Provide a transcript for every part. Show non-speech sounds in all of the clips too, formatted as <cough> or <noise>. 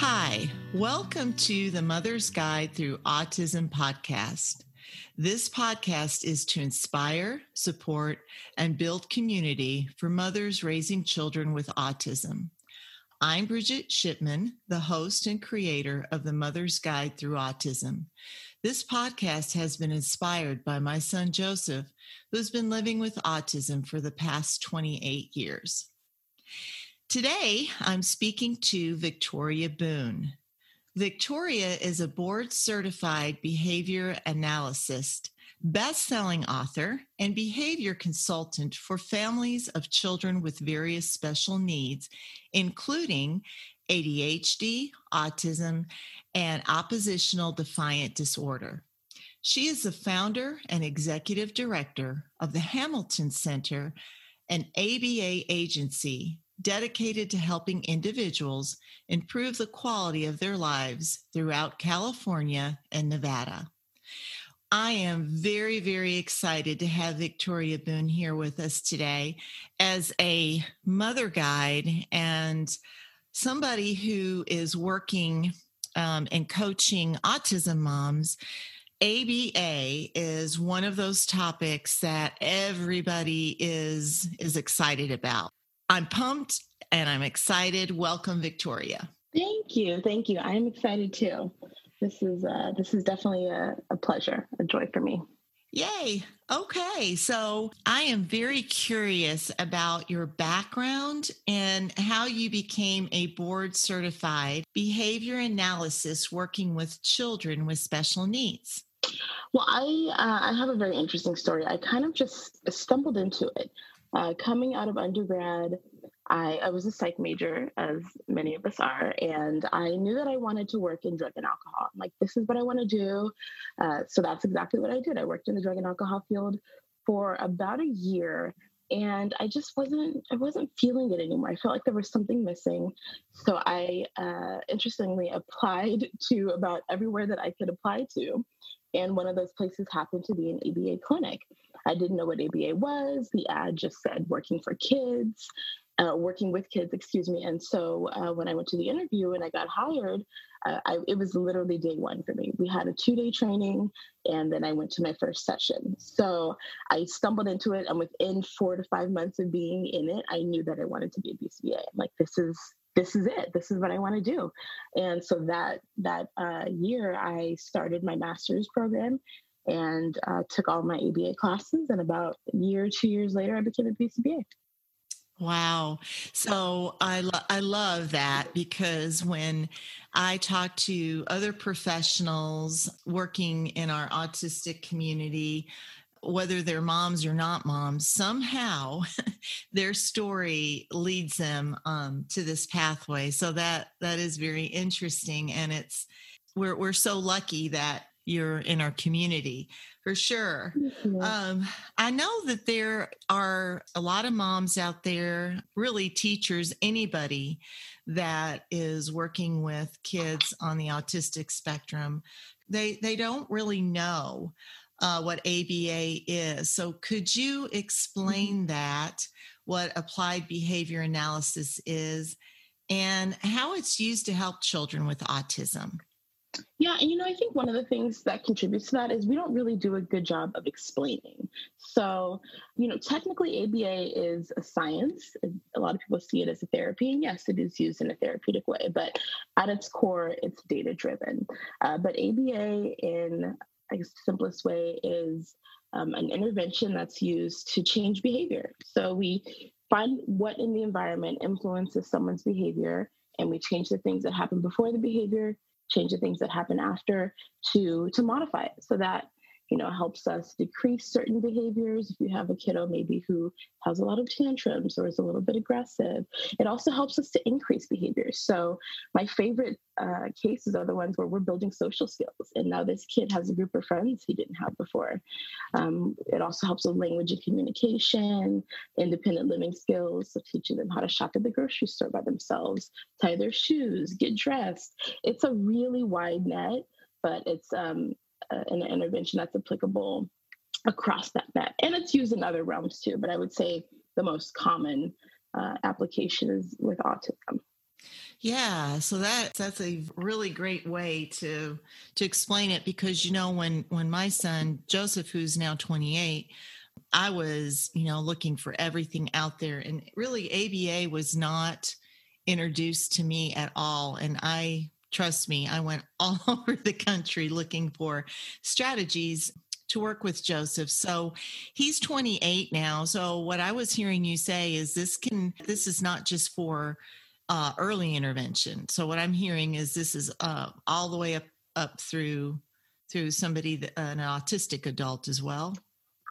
Hi, welcome to the Mother's Guide Through Autism podcast. This podcast is to inspire, support, and build community for mothers raising children with autism. I'm Bridget Shipman, the host and creator of the Mother's Guide Through Autism. This podcast has been inspired by my son Joseph, who's been living with autism for the past 28 years. Today, I'm speaking to Victoria Boone. Victoria is a board certified behavior analyst, best selling author, and behavior consultant for families of children with various special needs, including ADHD, autism, and oppositional defiant disorder. She is the founder and executive director of the Hamilton Center, an ABA agency dedicated to helping individuals improve the quality of their lives throughout California and Nevada. I am very, very excited to have Victoria Boone here with us today as a mother guide and somebody who is working um, and coaching autism moms. ABA is one of those topics that everybody is is excited about. I'm pumped and I'm excited. Welcome, Victoria. Thank you. Thank you. I'm excited too. This is uh, this is definitely a, a pleasure, a joy for me. Yay. Okay. So I am very curious about your background and how you became a board certified behavior analysis working with children with special needs. Well, I uh, I have a very interesting story. I kind of just stumbled into it. Uh, coming out of undergrad, I, I, was a psych major, as many of us are, and I knew that I wanted to work in drug and alcohol. I'm like, this is what I want to do. Uh, so that's exactly what I did. I worked in the drug and alcohol field for about a year, and I just wasn't I wasn't feeling it anymore. I felt like there was something missing. So I, uh, interestingly, applied <laughs> to about everywhere that I could apply to, and one of those places happened to be an ABA clinic. I didn't know what ABA was. The ad just said working for kids, uh, working with kids, excuse me. And so uh, when I went to the interview and I got hired, uh, I, it was literally day one for me. We had a two day training and then I went to my first session. So I stumbled into it and within four to five months of being in it, I knew that I wanted to be a BCBA. Like, this is this is it this is what i want to do and so that that uh, year i started my master's program and uh, took all my ABA classes. And about a year, two years later, I became a BCBA. Wow. So I, lo- I love that because when I talk to other professionals working in our autistic community, whether they're moms or not moms, somehow <laughs> their story leads them um, to this pathway. So that that is very interesting, and it's we're we're so lucky that you're in our community for sure. Mm-hmm. Um, I know that there are a lot of moms out there, really teachers, anybody that is working with kids on the autistic spectrum. They they don't really know uh, what ABA is. So could you mm-hmm. explain mm-hmm. that? What applied behavior analysis is, and how it's used to help children with autism? Yeah, and you know, I think one of the things that contributes to that is we don't really do a good job of explaining. So, you know, technically ABA is a science. A lot of people see it as a therapy, and yes, it is used in a therapeutic way, but at its core, it's data driven. Uh, but ABA, in I guess the simplest way, is um, an intervention that's used to change behavior. So we find what in the environment influences someone's behavior, and we change the things that happen before the behavior change the things that happen after to to modify it so that you know helps us decrease certain behaviors. If you have a kiddo maybe who has a lot of tantrums or is a little bit aggressive it also helps us to increase behaviors. So my favorite uh, cases are the ones where we're building social skills and now this kid has a group of friends he didn't have before. Um, it also helps with language and communication independent living skills so teaching them how to shop at the grocery store by themselves tie their shoes get dressed. It's a really wide net but it's um, uh, an intervention that's applicable across that net. And it's used in other realms too, but I would say the most common uh, application is with autism. Yeah, so that that's a really great way to to explain it because you know when when my son Joseph who's now 28 I was, you know, looking for everything out there and really ABA was not introduced to me at all and I trust me, I went <laughs> all over the country looking for strategies to work with Joseph. So he's 28 now. So what I was hearing you say is this can this is not just for uh, early intervention. So what I'm hearing is this is uh, all the way up up through through somebody that, an autistic adult as well.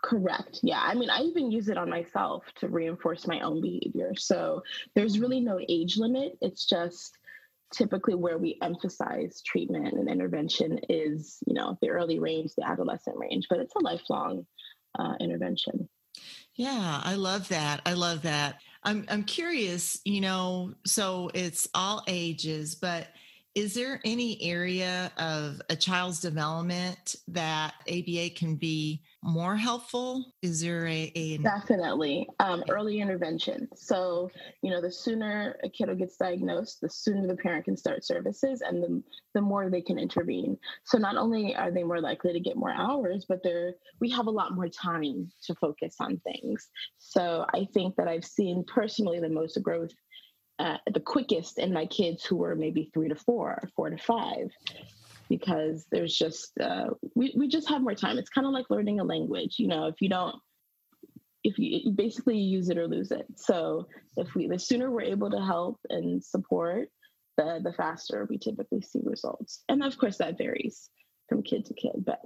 Correct. Yeah. I mean, I even use it on myself to reinforce my own behavior. So there's really no age limit. It's just typically where we emphasize treatment and intervention is, you know, the early range, the adolescent range, but it's a lifelong uh, intervention. Yeah, I love that. I love that. I'm I'm curious, you know, so it's all ages, but is there any area of a child's development that ABA can be more helpful? Is there a, a... definitely um, early intervention? So you know, the sooner a kiddo gets diagnosed, the sooner the parent can start services, and the the more they can intervene. So not only are they more likely to get more hours, but they're we have a lot more time to focus on things. So I think that I've seen personally the most growth uh, the quickest in my kids who were maybe three to four, four to five, because there's just uh, we we just have more time. It's kind of like learning a language. You know, if you don't, if you basically you use it or lose it. So if we the sooner we're able to help and support, the the faster we typically see results. And of course that varies from kid to kid, but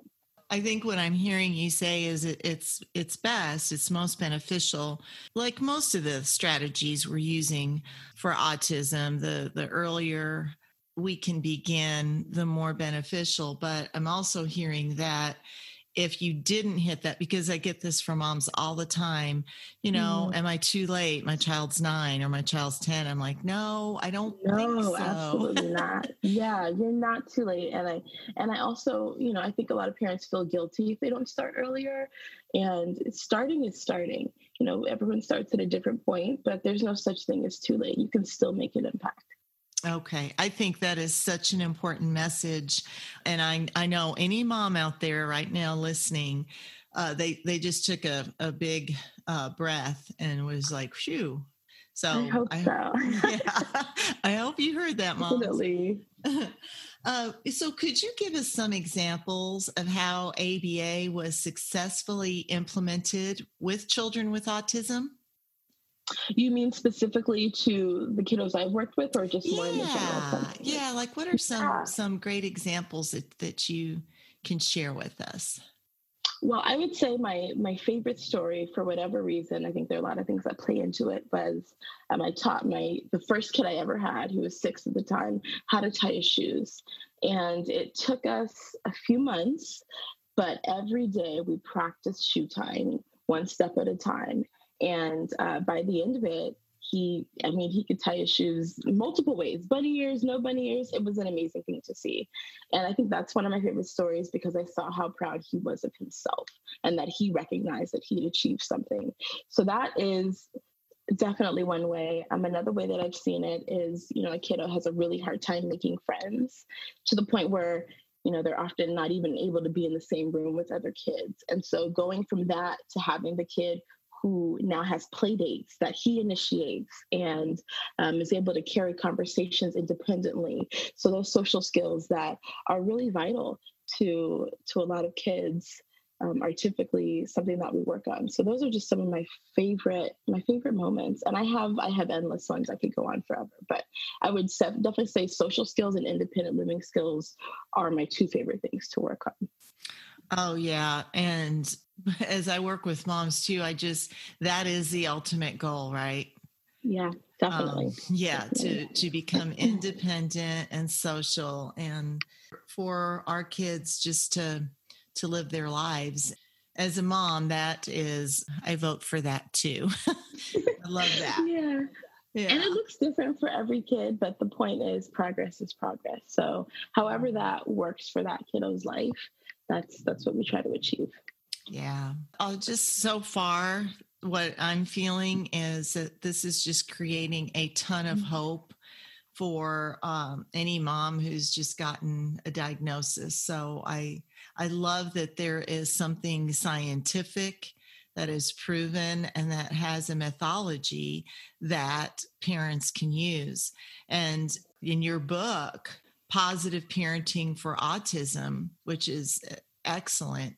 I think what I'm hearing you say is it, it's it's best, it's most beneficial. Like most of the strategies we're using for autism, the the earlier we can begin, the more beneficial. But I'm also hearing that if you didn't hit that because i get this from moms all the time you know mm. am i too late? My child's nine or my child's 10 i'm like no i don't no so. absolutely not. Yeah you're not too late and i and i also you know i think a lot of parents feel guilty if they don't start earlier and starting is starting you know everyone starts at a different point but there's no such thing as too late. You can still make an impact Okay. I think that is such an important message. And I, I know any mom out there right now listening, uh, they, they just took a, a big uh, breath and was like, phew. So I hope I, so. <laughs> <laughs> yeah, I hope you heard that, mom. Definitely. <laughs> Uh, so, could you give us some examples of how ABA was successfully implemented with children with autism? You mean specifically to the kiddos I've worked with, or just more yeah. in the general sense? Yeah, like what are some yeah. some great examples that, that you can share with us? Well, I would say my my favorite story, for whatever reason, I think there are a lot of things that play into it. Was um, I taught my the first kid I ever had, who was six at the time, how to tie his shoes, and it took us a few months, but every day we practiced shoe tying one step at a time. And uh, by the end of it, he, I mean, he could tie his shoes multiple ways bunny ears, no bunny ears. It was an amazing thing to see. And I think that's one of my favorite stories because I saw how proud he was of himself and that he recognized that he'd achieved something. So that is definitely one way. Um, another way that I've seen it is, you know, a kiddo has a really hard time making friends to the point where you know they're often not even able to be in the same room with other kids and so going from that to having the kid who now has play dates that he initiates and um, is able to carry conversations independently. So those social skills that are really vital to to a lot of kids um, are typically something that we work on. So those are just some of my favorite my favorite moments, and I have I have endless ones. I could go on forever, but I would definitely say social skills and independent living skills are my two favorite things to work on. Oh yeah, and <laughs> as I work with moms too, I just that is the ultimate goal, right? Yeah, definitely. Um, yeah, definitely. to to become independent and social, and for our kids just to to live their lives. As a mom, that is, I vote for that too. <laughs> I love <laughs> that. Yeah. Yeah. And it looks different for every kid, but the point is progress is progress. So, however that works for that kiddo's life, that's that's what we try to achieve. Yeah. Oh, just so far, what I'm feeling is that this is just creating a ton of mm-hmm. hope for um, any mom who's just gotten a diagnosis. So I I love that there is something scientific that is proven and that has a methodology that parents can use. And in your book, Positive Parenting for Autism, which is uh, excellent,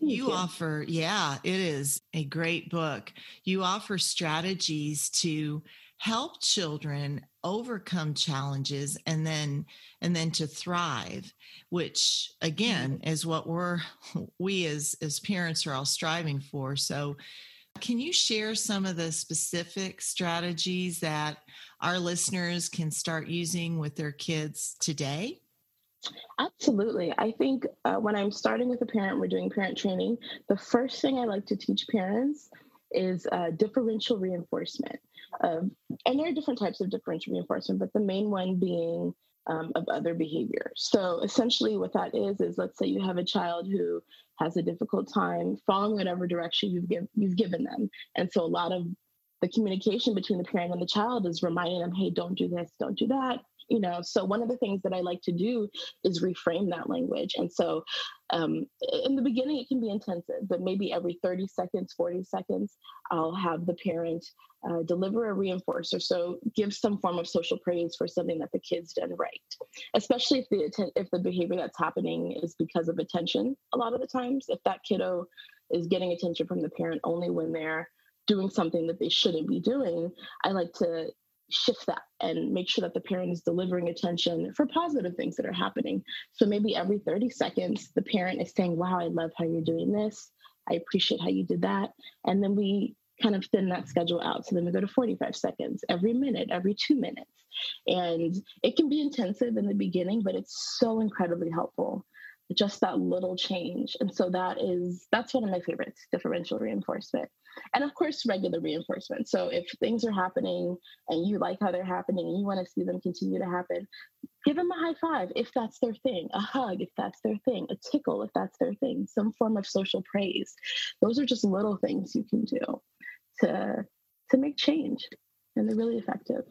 you, you offer, yeah, it is a great book. You offer strategies to help children overcome challenges and then and then to thrive which again mm-hmm. is what we're <laughs> we as as parents are all striving for so can you share some of the specific strategies that our listeners can start using with their kids today Absolutely. I think uh, when I'm starting with a parent, we're doing parent training. The first thing I like to teach parents is uh, differential reinforcement. And there are different types of differential reinforcement, but the main one being um, of other behavior. So essentially, what that is is let's say you have a child who has a difficult time following whatever direction you've, give, you've given them. And so a lot of the communication between the parent and the child is reminding them, hey, don't do this, don't do that you know? So one of the things that i like to do is reframe that language. And so um, in the beginning it can be intensive but maybe every 30 seconds 40 seconds i'll have the parent uh, deliver a reinforcer. So give some form of social praise for something that the kid's done right especially if the if the behavior that's happening is because of attention a lot of the times. If that kiddo is getting attention from the parent only when they're doing something that they shouldn't be doing i like to shift that and make sure that the parent is delivering attention for positive things that are happening. So maybe every 30 seconds, the parent is saying, Wow, I love how you're doing this. I appreciate how you did that. And then we kind of thin that schedule out. So then we go to 45 seconds every minute, every two minutes. And it can be intensive in the beginning, but it's so incredibly helpful just that little change. And so that is that's one of my favorites, differential reinforcement. And of course, regular reinforcement. So if things are happening and you like how they're happening and you want to see them continue to happen, give them a high five if that's their thing, a hug if that's their thing, a tickle if that's their thing, some form of social praise. Those are just little things you can do to to make change. And they're really effective.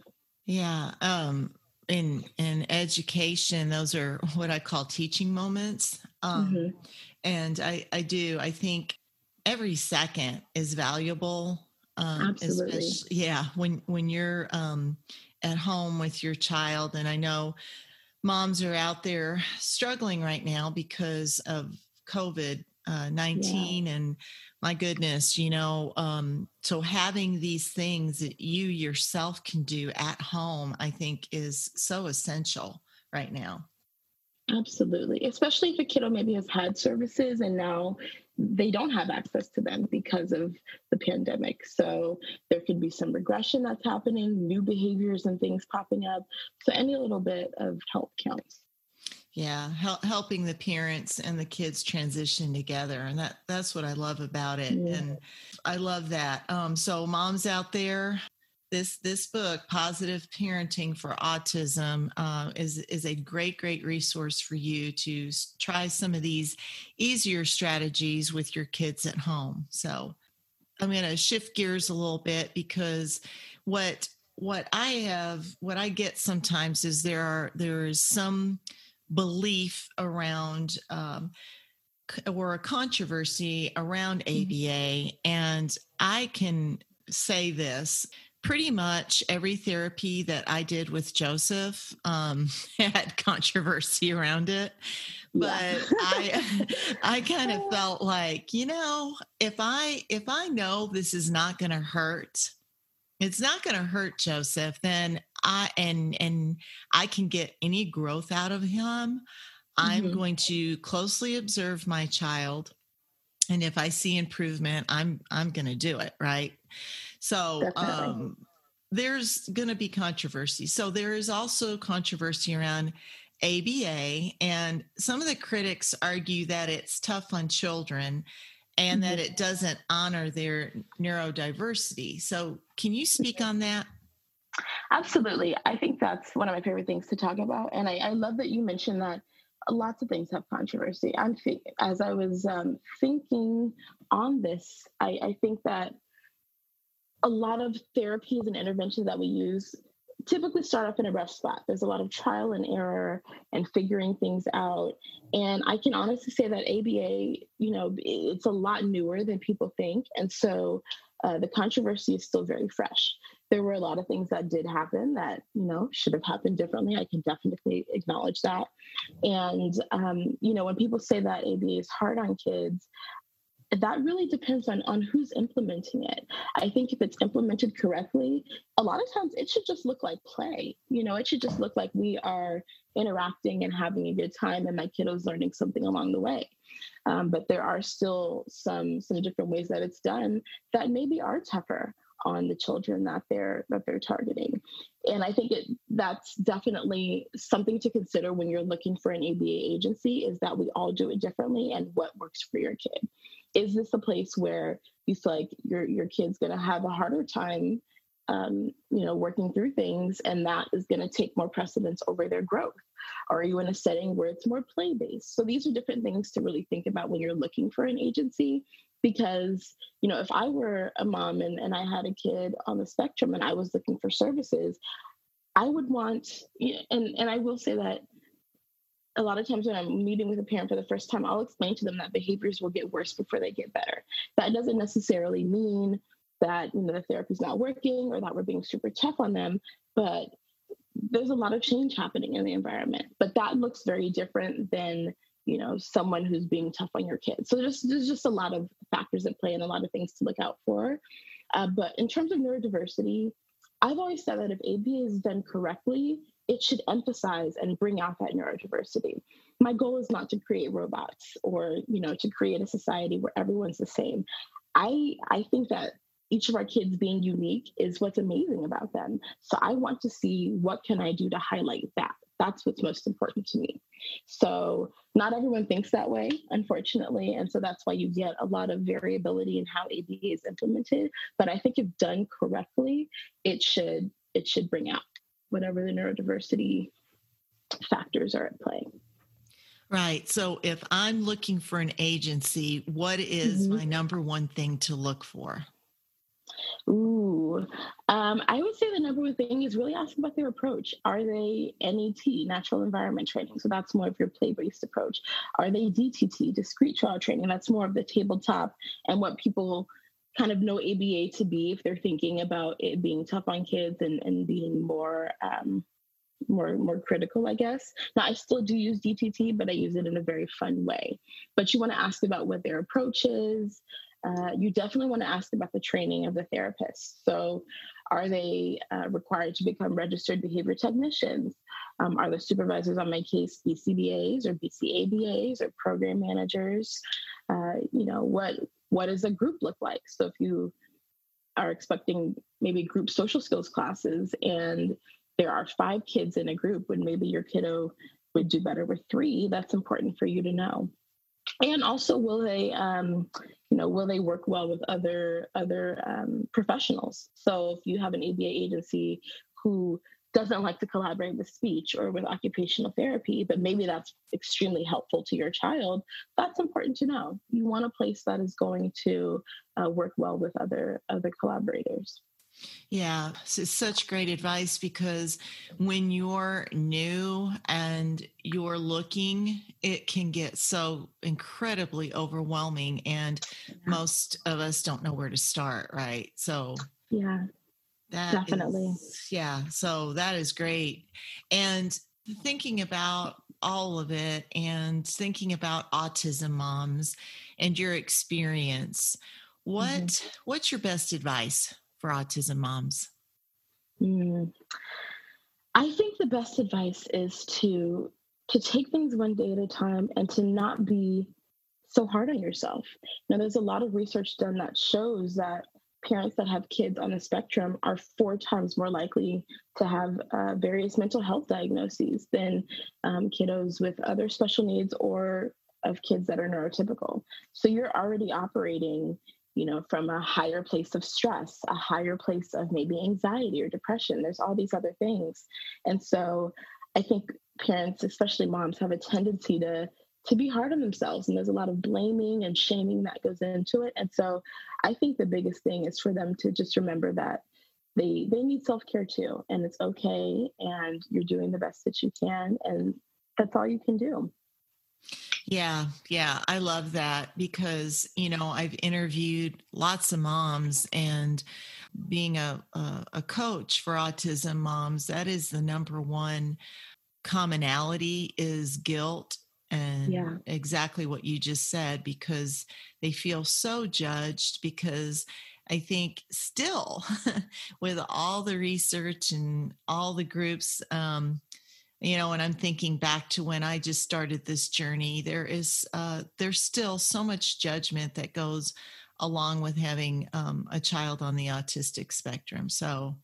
Yeah. Um in in education those are what i call teaching moments um, mm-hmm. and i i do i think every second is valuable um, Absolutely. yeah when when you're um, at home with your child and i know moms are out there struggling right now because of covid uh, 19 yeah. and my goodness, you know, um, so having these things that you yourself can do at home, I think is so essential right now. Absolutely. Especially if a kiddo maybe has had services and now they don't have access to them because of the pandemic. So there could be some regression that's happening, new behaviors and things popping up. So any little bit of help counts yeah hel- helping the parents and the kids transition together and that that's what i love about it yeah. and i love that um, so moms out there this this book positive parenting for autism uh, is is a great great resource for you to try some of these easier strategies with your kids at home so i'm going to shift gears a little bit because what what i have what i get sometimes is there are there is some belief around um, or a controversy around ABA. Mm-hmm. And I can say this pretty much every therapy that I did with Joseph um, <laughs> had controversy around it. But yeah. I <laughs> I kind of <laughs> felt like, you know, if I if I know this is not going to hurt, it's not going to hurt Joseph, then I and and I can get any growth out of him. I'm mm-hmm. going to closely observe my child and if I see improvement, I'm I'm going to do it, right? So um there's going to be controversy. So there is also controversy around ABA and some of the critics argue that it's tough on children and mm-hmm. that it doesn't honor their neurodiversity. So can you speak on that? Absolutely. I think that's one of my favorite things to talk about. And I, I love that you mentioned that lots of things have controversy. I'm as I was um, thinking on this, I, I think that a lot of therapies and interventions that we use typically start off in a rough spot. There's a lot of trial and error and figuring things out. And I can honestly say that ABA, you know, it's a lot newer than people think. And so uh, the controversy is still very fresh. There were a lot of things that did happen that, you know, should have happened differently. I can definitely acknowledge that. And, um, you know, when people say that ABA is hard on kids, that really depends on on who's implementing it. I think if it's implemented correctly a lot of times it should just look like play. You know it should just look like we are interacting and having a good time and my kiddo's learning something along the way. Um, but there are still some some different ways that it's done that maybe are tougher on the children that they're that they're targeting. And i think it that's definitely something to consider when you're looking for an aba agency is that we all do it differently and what works for your kid is this a place where you feel like your your kid's going to have a harder time um, you know working through things and that is going to take more precedence over their growth? Or are you in a setting where it's more play based so these are different things to really think about when you're looking for an agency because you know if i were a mom and, and i had a kid on the spectrum and i was looking for services i would want and and i will say that a lot of times when I'm meeting with a parent for the first time, I'll explain to them that behaviors will get worse before they get better. That doesn't necessarily mean that you know the therapy's not working or that we're being super tough on them, but there's a lot of change happening in the environment. But that looks very different than you know someone who's being tough on your kids. So there's there's just a lot of factors at play and a lot of things to look out for. Uh, but in terms of neurodiversity, I've always said that if ABA is done correctly, it should emphasize and bring out that neurodiversity. My goal is not to create robots or, you know, to create a society where everyone's the same. I I think that each of our kids being unique is what's amazing about them. So I want to see what can I do to highlight that. That's what's most important to me. So not everyone thinks that way, unfortunately, and so that's why you get a lot of variability in how ABA is implemented. But I think if done correctly, it should it should bring out whatever the neurodiversity factors are at play. Right. So if I'm looking for an agency, what is mm-hmm. my number one thing to look for? Ooh, um, I would say the number one thing is really asking about their approach. Are they NET, natural environment training? So that's more of your play based approach. Are they DTT, discrete trial training? That's more of the tabletop and what people kind of know ABA to be if they're thinking about it being tough on kids and, and being more um, more more critical, I guess. Now I still do use DTT, but I use it in a very fun way. But you want to ask about what their approach is. Uh, you definitely want to ask about the training of the therapist. So, are they uh, required to become registered behavior technicians? Um, are the supervisors on my case BCBAs or BCABAs or program managers? Uh, you know, what what does a group look like? So if you are expecting maybe group social skills classes and there are five kids in a group when maybe your kiddo would do better with three, that's important for you to know. And also, will they, um, you know, will they work well with other other um, professionals? So, if you have an ABA agency who doesn't like to collaborate with speech or with occupational therapy, but maybe that's extremely helpful to your child, that's important to know. You want a place that is going to uh, work well with other other collaborators. Yeah, it's such great advice because when you're new and you're looking, it can get so incredibly overwhelming, and yeah. most of us don't know where to start, right? So, yeah, that Definitely. Is, yeah. So that is great. And thinking about all of it and thinking about autism moms and your experience, what mm-hmm. what's your best advice for autism moms? Mm. I think the best advice is to to take things one day at a time and to not be so hard on yourself. Now, there's a lot of research done that shows that parents that have kids on the spectrum are four times more likely to have uh, various mental health diagnoses than um, kiddos with other special needs or of kids that are neurotypical. So you're already operating, you know, from a higher place of stress, a higher place of maybe anxiety or depression. There's all these other things. And so I think parents, especially moms, have a tendency to to be hard on themselves. And there's a lot of blaming and shaming that goes into it. And so I think the biggest thing is for them to just remember that they they need self-care too and it's okay and you're doing the best that you can and that's all you can do yeah, yeah, I love that because, you know, I've interviewed lots of moms and being a, a, a coach for autism moms, that is the number one commonality is guilt and yeah. exactly what you just said because they feel so judged because I think still <laughs> with all the research and all the groups um, you know and i'm thinking back to when i just started this journey there is uh, there's still so much judgment that goes along with having um, a child on the autistic spectrum so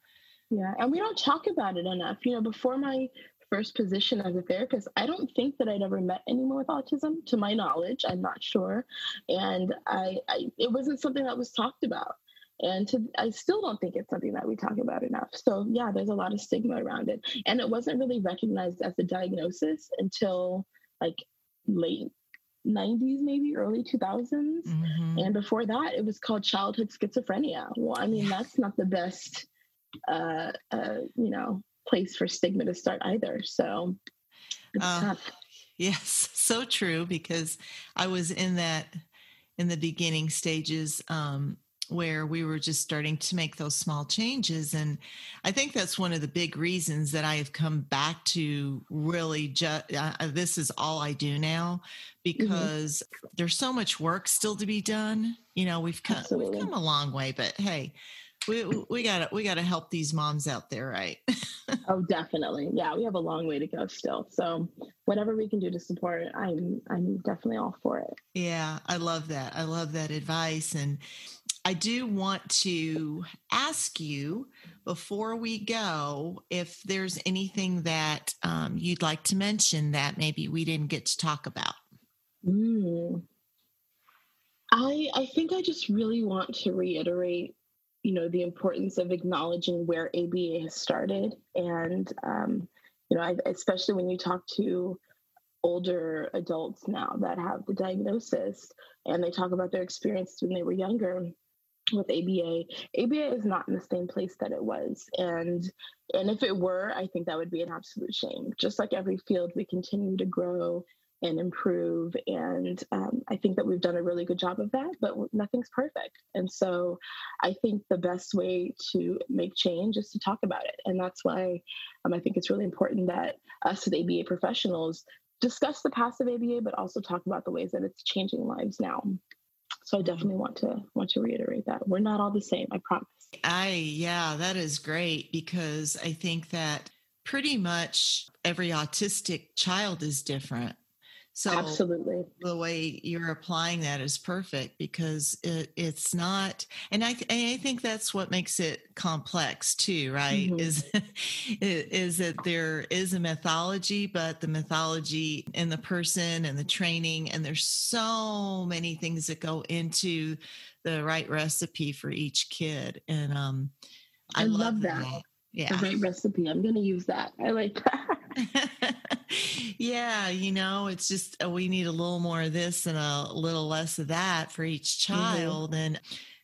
yeah and we don't talk about it enough you know before my first position as a therapist i don't think that i'd ever met anyone with autism to my knowledge i'm not sure and I, I it wasn't something that was talked about and to, I still don't think it's something that we talk about enough. So yeah, there's a lot of stigma around it, and it wasn't really recognized as a diagnosis until like late 90s, maybe early 2000s, mm-hmm. and before that, it was called childhood schizophrenia. Well, I mean, that's not the best, uh, uh, you know, place for stigma to start either. So it's uh, tough. Yes, <laughs> so true. Because I was in that in the beginning stages um, where we were just starting to make those small changes. And I think that's one of the big reasons that I have come back to really just uh, uh, this is all I do now mm-hmm. because mm-hmm. there's so much work still to be done. You know, we've come, we've come a long way, but hey, we we got to we got to help these moms out there, right? <laughs> oh, definitely. Yeah, we have a long way to go still. So whatever we can do to support, I'm I'm definitely all for it. Yeah, I love that. I love that advice and I do want to ask you before we go if there's anything that um, you'd like to mention that maybe we didn't get to talk about. Mm. I I think I just really want to reiterate, you know, the importance of acknowledging where ABA has started, and um, you know, I, especially when you talk to older adults now that have the diagnosis and they talk about their experience when they were younger with ABA. ABA is not in the same place that it was. And and if it were, I think that would be an absolute shame. Just like every field, we continue to grow and improve. And um, I think that we've done a really good job of that, but nothing's perfect. And so I think the best way to make change is to talk about it. And that's why um, I think it's really important that us as ABA professionals discuss the past of ABA, but also talk about the ways that it's changing lives now. So I definitely want to want to reiterate that we're not all the same. I promise. I yeah, that is great because I think that pretty much every autistic child is different. So absolutely, the way you're applying that is perfect because it, it's not, and I I think that's what makes it complex too, right? Mm-hmm. Is <laughs> is that there is a mythology, but the mythology and the person and the training, and there's so many things that go into the right recipe for each kid, and um, I, I love, love that. that. Yeah, the right recipe. I'm going to use that. I like that. <laughs> yeah, you know, it's just uh, we need a little more of this and a little less of that for each mm-hmm. child. Mm-hmm. And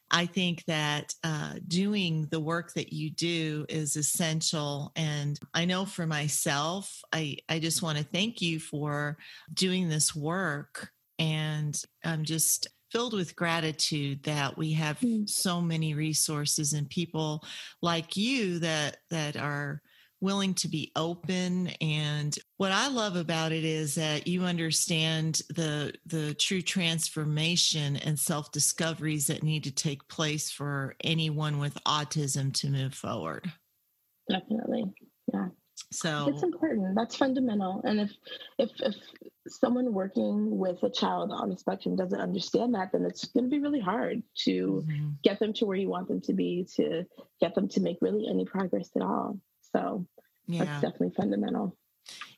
I think that uh, doing the work that you do is essential. And I know for myself, I, I just want to thank you for doing this work. And I'm just filled with gratitude that we have mm. so many resources and people like you that that are willing to be open and what i love about it is that you understand the the true transformation and self discoveries that need to take place for anyone with autism to move forward. Definitely yeah. So it's important that's fundamental and if if if someone working with a child on the spectrum doesn't understand that then it's going to be really hard to mm-hmm. get them to where you want them to be to get them to make really any progress at all so yeah. that's definitely fundamental.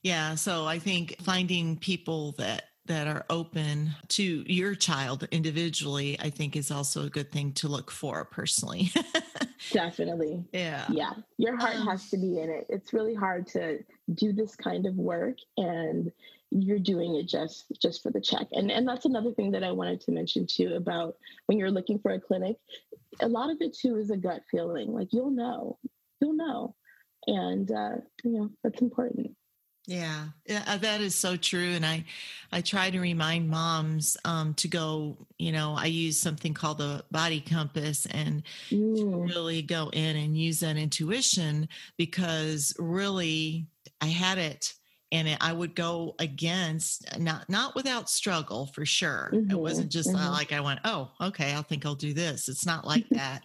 Yeah. So I think finding people that that are open to your child individually, I think is also a good thing to look for personally. <laughs> Definitely. Yeah. Yeah. Your heart um, <sighs> has to be in it. It's really hard to do this kind of work and you're doing it just just for the check. And and that's another thing that I wanted to mention too about when you're looking for a clinic, a lot of it too is a gut feeling. Like you'll know, you'll know, and uh, you know that's important. Yeah, yeah, uh, that is so true. And I, I try to remind moms um, to go. You know, I use something called the body compass, and mm. really go in and use that intuition because really, I had it and it, I would go against not not without struggle for sure. Mm-hmm, it wasn't just uh, mm-hmm. like I went, oh, okay, I think I'll do this. It's not like <laughs> that.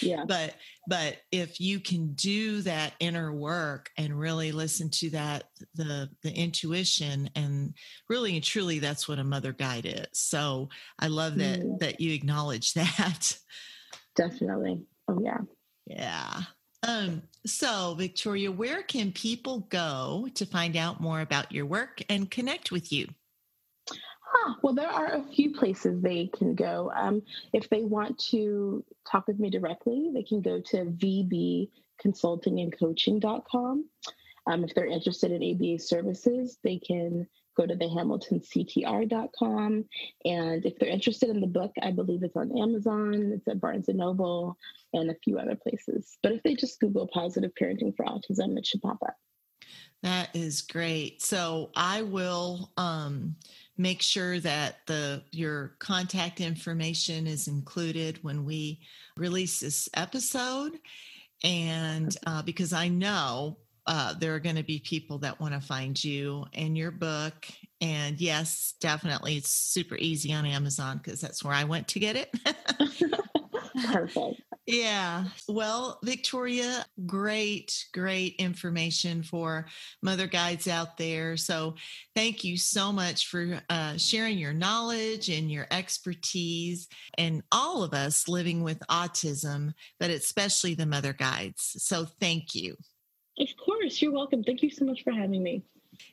yeah. But but if you can do that inner work and really listen to that the the intuition and really and truly that's what a mother guide is. So I love that mm-hmm. that you acknowledge <laughs> that. Definitely. Oh yeah. Yeah. Um, so, Victoria, where can people go to find out more about your work and connect with you? Huh, well, there are a few places they can go. Um, if they want to talk with me directly, they can go to vbconsultingandcoaching.com. Um, if they're interested in ABA services, they can go to the hamiltonctr.com. And if they're interested in the book, I believe it's on Amazon, it's at Barnes and Noble, and a few other places. But if they just Google positive parenting for autism, it should pop up. That is great. So I will um, make sure that the your contact information is included when we release this episode, and uh, because I know uh, there are going to be people that want to find you and your book. And yes, definitely, it's super easy on Amazon because that's where I went to get it. <laughs> Perfect. <laughs> Yeah. Well, Victoria, great, great information for mother guides out there. So, thank you so much for uh, sharing your knowledge and your expertise, and all of us living with autism, but especially the mother guides. So, thank you. Of course, you're welcome. Thank you so much for having me.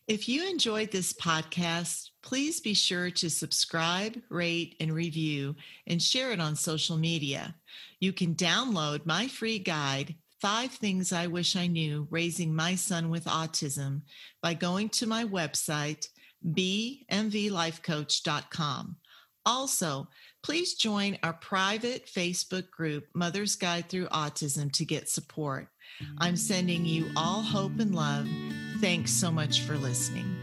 If you enjoyed this podcast, please be sure to subscribe, rate, and review, and share it on social media. You can download my free guide, Five Things I Wish I Knew Raising My Son with Autism, by going to my website, bmvlifecoach.com. Also, please join our private Facebook group, Mother's Guide Through Autism, to get support. I'm sending you all hope and love. Thanks so much for listening.